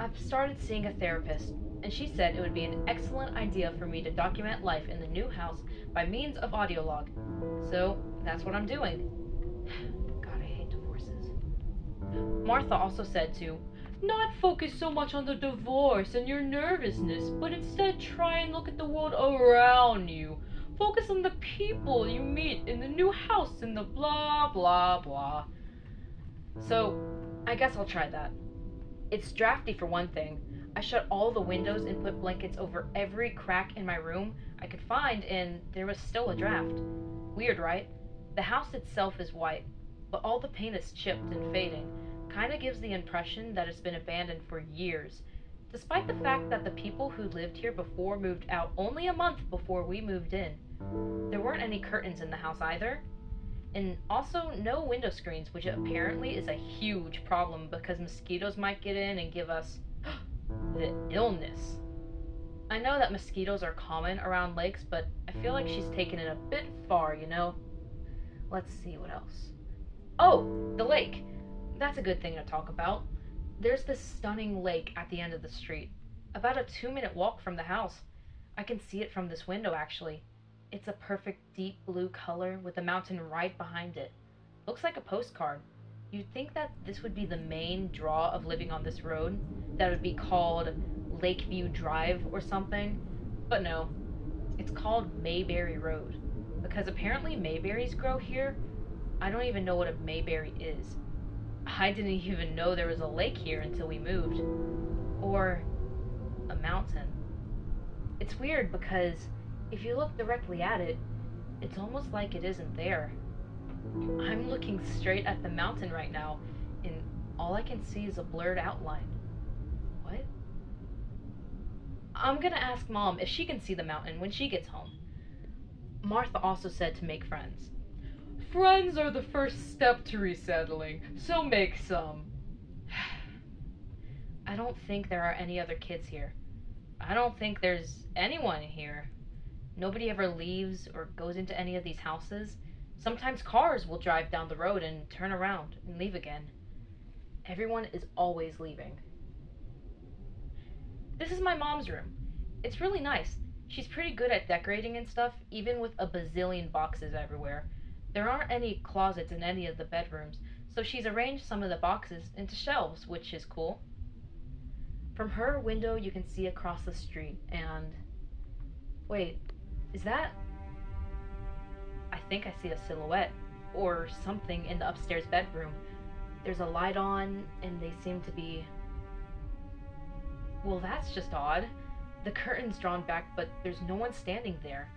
I've started seeing a therapist, and she said it would be an excellent idea for me to document life in the new house by means of audio log. So that's what I'm doing. God, I hate divorces. Martha also said to not focus so much on the divorce and your nervousness, but instead try and look at the world around you. Focus on the people you meet in the new house and the blah blah blah. So, I guess I'll try that. It's drafty for one thing. I shut all the windows and put blankets over every crack in my room I could find, and there was still a draft. Weird, right? The house itself is white, but all the paint is chipped and fading. Kinda gives the impression that it's been abandoned for years, despite the fact that the people who lived here before moved out only a month before we moved in. There weren't any curtains in the house either, and also no window screens, which apparently is a huge problem because mosquitoes might get in and give us the illness. I know that mosquitoes are common around lakes, but I feel like she's taken it a bit far, you know? Let's see what else. Oh, the lake. That's a good thing to talk about. There's this stunning lake at the end of the street, about a two minute walk from the house. I can see it from this window actually. It's a perfect deep blue color with a mountain right behind it. Looks like a postcard. You'd think that this would be the main draw of living on this road, that would be called Lakeview Drive or something, but no. It's called Mayberry Road because apparently mayberries grow here. I don't even know what a mayberry is. I didn't even know there was a lake here until we moved. Or a mountain. It's weird because if you look directly at it, it's almost like it isn't there. I'm looking straight at the mountain right now, and all I can see is a blurred outline. What? I'm gonna ask Mom if she can see the mountain when she gets home. Martha also said to make friends. Friends are the first step to resettling, so make some. I don't think there are any other kids here. I don't think there's anyone here. Nobody ever leaves or goes into any of these houses. Sometimes cars will drive down the road and turn around and leave again. Everyone is always leaving. This is my mom's room. It's really nice. She's pretty good at decorating and stuff, even with a bazillion boxes everywhere. There aren't any closets in any of the bedrooms, so she's arranged some of the boxes into shelves, which is cool. From her window, you can see across the street, and. Wait, is that. I think I see a silhouette, or something in the upstairs bedroom. There's a light on, and they seem to be. Well, that's just odd. The curtain's drawn back, but there's no one standing there.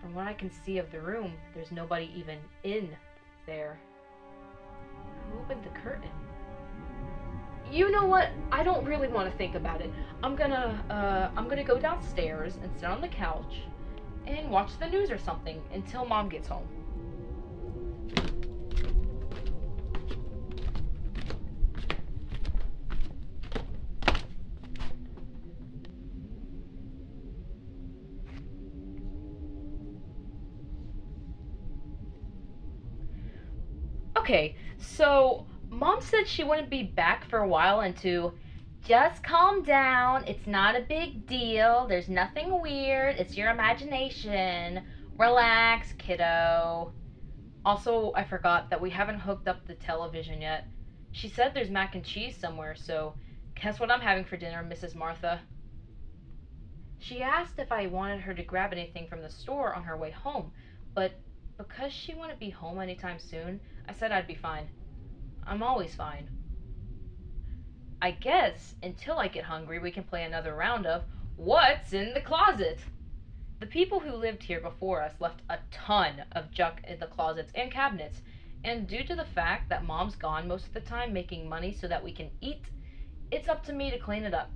From what I can see of the room, there's nobody even in there. Who opened the curtain? You know what? I don't really want to think about it. I'm gonna, uh, I'm gonna go downstairs and sit on the couch and watch the news or something until mom gets home. Okay, so mom said she wouldn't be back for a while and to just calm down. It's not a big deal. There's nothing weird. It's your imagination. Relax, kiddo. Also, I forgot that we haven't hooked up the television yet. She said there's mac and cheese somewhere, so guess what I'm having for dinner, Mrs. Martha? She asked if I wanted her to grab anything from the store on her way home, but because she wouldn't be home anytime soon, I said I'd be fine. I'm always fine. I guess until I get hungry, we can play another round of What's in the Closet? The people who lived here before us left a ton of junk in the closets and cabinets, and due to the fact that mom's gone most of the time making money so that we can eat, it's up to me to clean it up.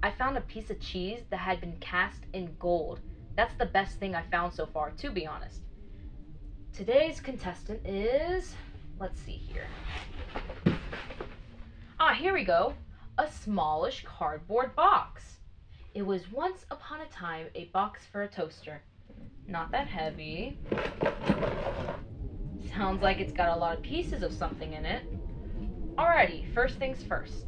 I found a piece of cheese that had been cast in gold. That's the best thing I found so far, to be honest. Today's contestant is. Let's see here. Ah, here we go. A smallish cardboard box. It was once upon a time a box for a toaster. Not that heavy. Sounds like it's got a lot of pieces of something in it. Alrighty, first things first.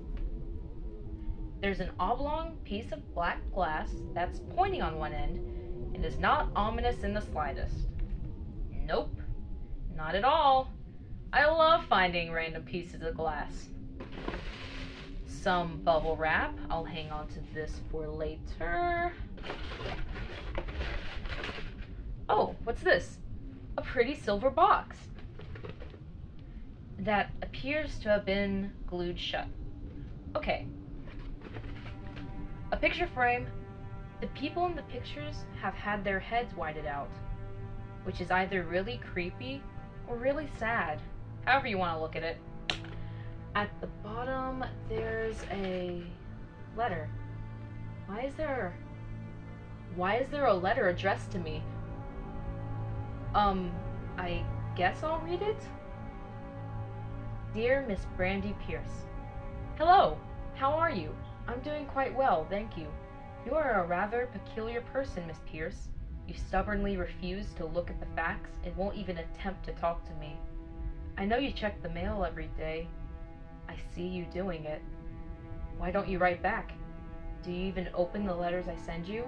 There's an oblong piece of black glass that's pointing on one end and is not ominous in the slightest. Nope, not at all. I love finding random pieces of glass. Some bubble wrap. I'll hang on to this for later. Oh, what's this? A pretty silver box that appears to have been glued shut. Okay. A picture frame. The people in the pictures have had their heads whited out, which is either really creepy or really sad, however you want to look at it. At the bottom, there's a letter. Why is there. Why is there a letter addressed to me? Um, I guess I'll read it? Dear Miss Brandy Pierce, Hello, how are you? I'm doing quite well, thank you. You are a rather peculiar person, Miss Pierce. You stubbornly refuse to look at the facts and won't even attempt to talk to me. I know you check the mail every day. I see you doing it. Why don't you write back? Do you even open the letters I send you?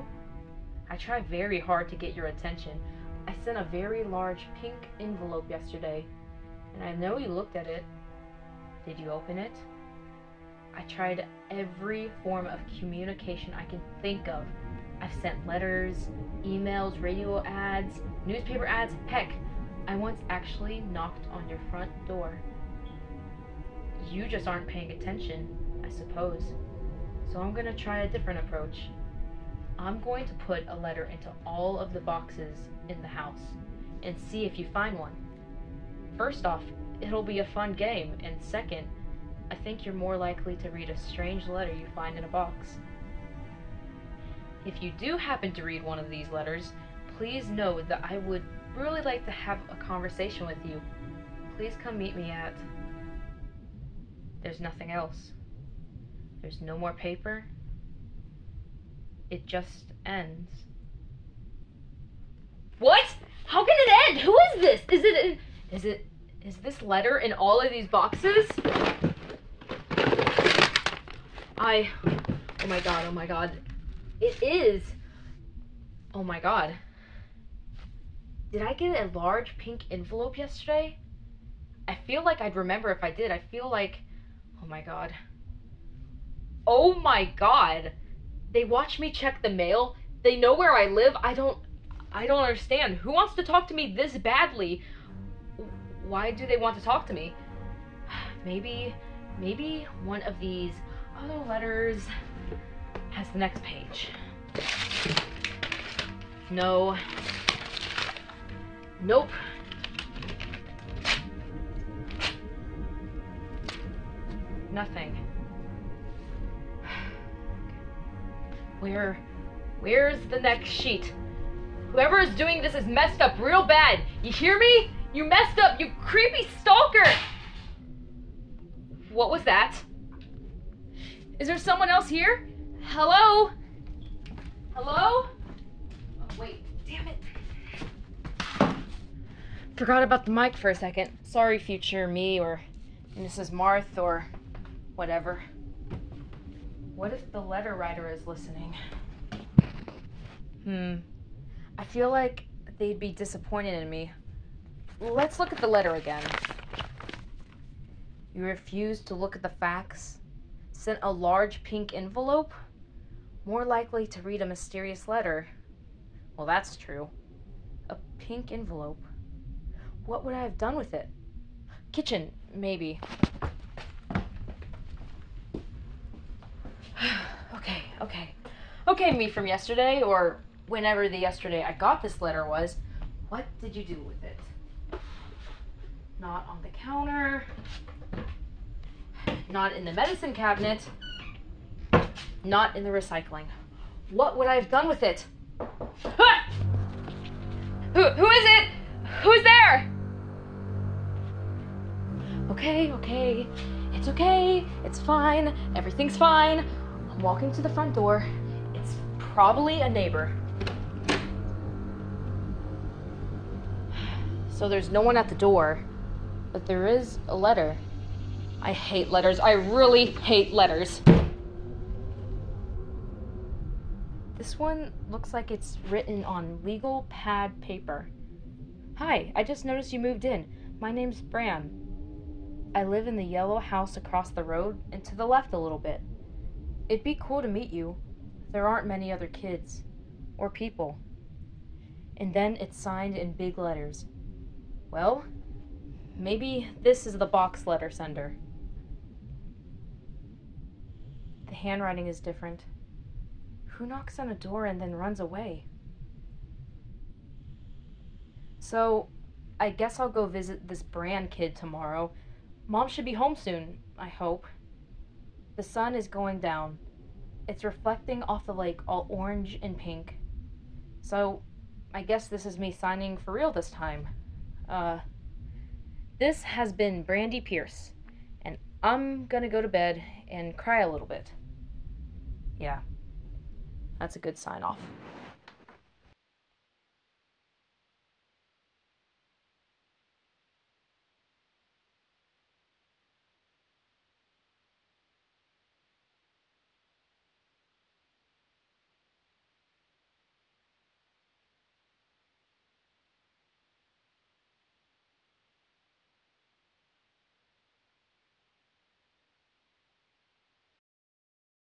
I try very hard to get your attention. I sent a very large pink envelope yesterday, and I know you looked at it. Did you open it? I tried every form of communication I can think of. I've sent letters, emails, radio ads, newspaper ads, heck, I once actually knocked on your front door. You just aren't paying attention, I suppose. So I'm gonna try a different approach. I'm going to put a letter into all of the boxes in the house and see if you find one. First off, it'll be a fun game, and second, I think you're more likely to read a strange letter you find in a box. If you do happen to read one of these letters, please know that I would really like to have a conversation with you. Please come meet me at. There's nothing else. There's no more paper. It just ends. What? How can it end? Who is this? Is it. Is it. Is this letter in all of these boxes? I. Oh my god, oh my god. It is. Oh my god. Did I get a large pink envelope yesterday? I feel like I'd remember if I did. I feel like. Oh my god. Oh my god. They watch me check the mail. They know where I live. I don't. I don't understand. Who wants to talk to me this badly? Why do they want to talk to me? Maybe. Maybe one of these other letters has the next page. No. Nope. Nothing. Where, where's the next sheet? Whoever is doing this is messed up real bad. You hear me? You messed up, you creepy stalker! What was that? Is there someone else here? Hello? Hello? Oh, wait, damn it. Forgot about the mic for a second. Sorry, future me or Mrs. Marth or whatever. What if the letter writer is listening? Hmm. I feel like they'd be disappointed in me. Let's look at the letter again. You refused to look at the facts sent a large pink envelope? More likely to read a mysterious letter. Well, that's true. A pink envelope. What would I have done with it? Kitchen, maybe. okay, okay. Okay, me from yesterday, or whenever the yesterday I got this letter was. What did you do with it? Not on the counter not in the medicine cabinet, not in the recycling. What would I have done with it? Ah! Who, who is it? Who's there? Okay, okay. It's okay. It's fine. Everything's fine. I'm walking to the front door. Probably a neighbor. So there's no one at the door, but there is a letter. I hate letters. I really hate letters. This one looks like it's written on legal pad paper. Hi, I just noticed you moved in. My name's Bran. I live in the yellow house across the road and to the left a little bit. It'd be cool to meet you. There aren't many other kids or people. And then it's signed in big letters. Well, maybe this is the box letter sender. The handwriting is different. Who knocks on a door and then runs away? So, I guess I'll go visit this brand kid tomorrow. Mom should be home soon, I hope. The sun is going down. It's reflecting off the lake all orange and pink. So, I guess this is me signing for real this time. Uh, this has been Brandy Pierce, and I'm gonna go to bed and cry a little bit. Yeah, that's a good sign off.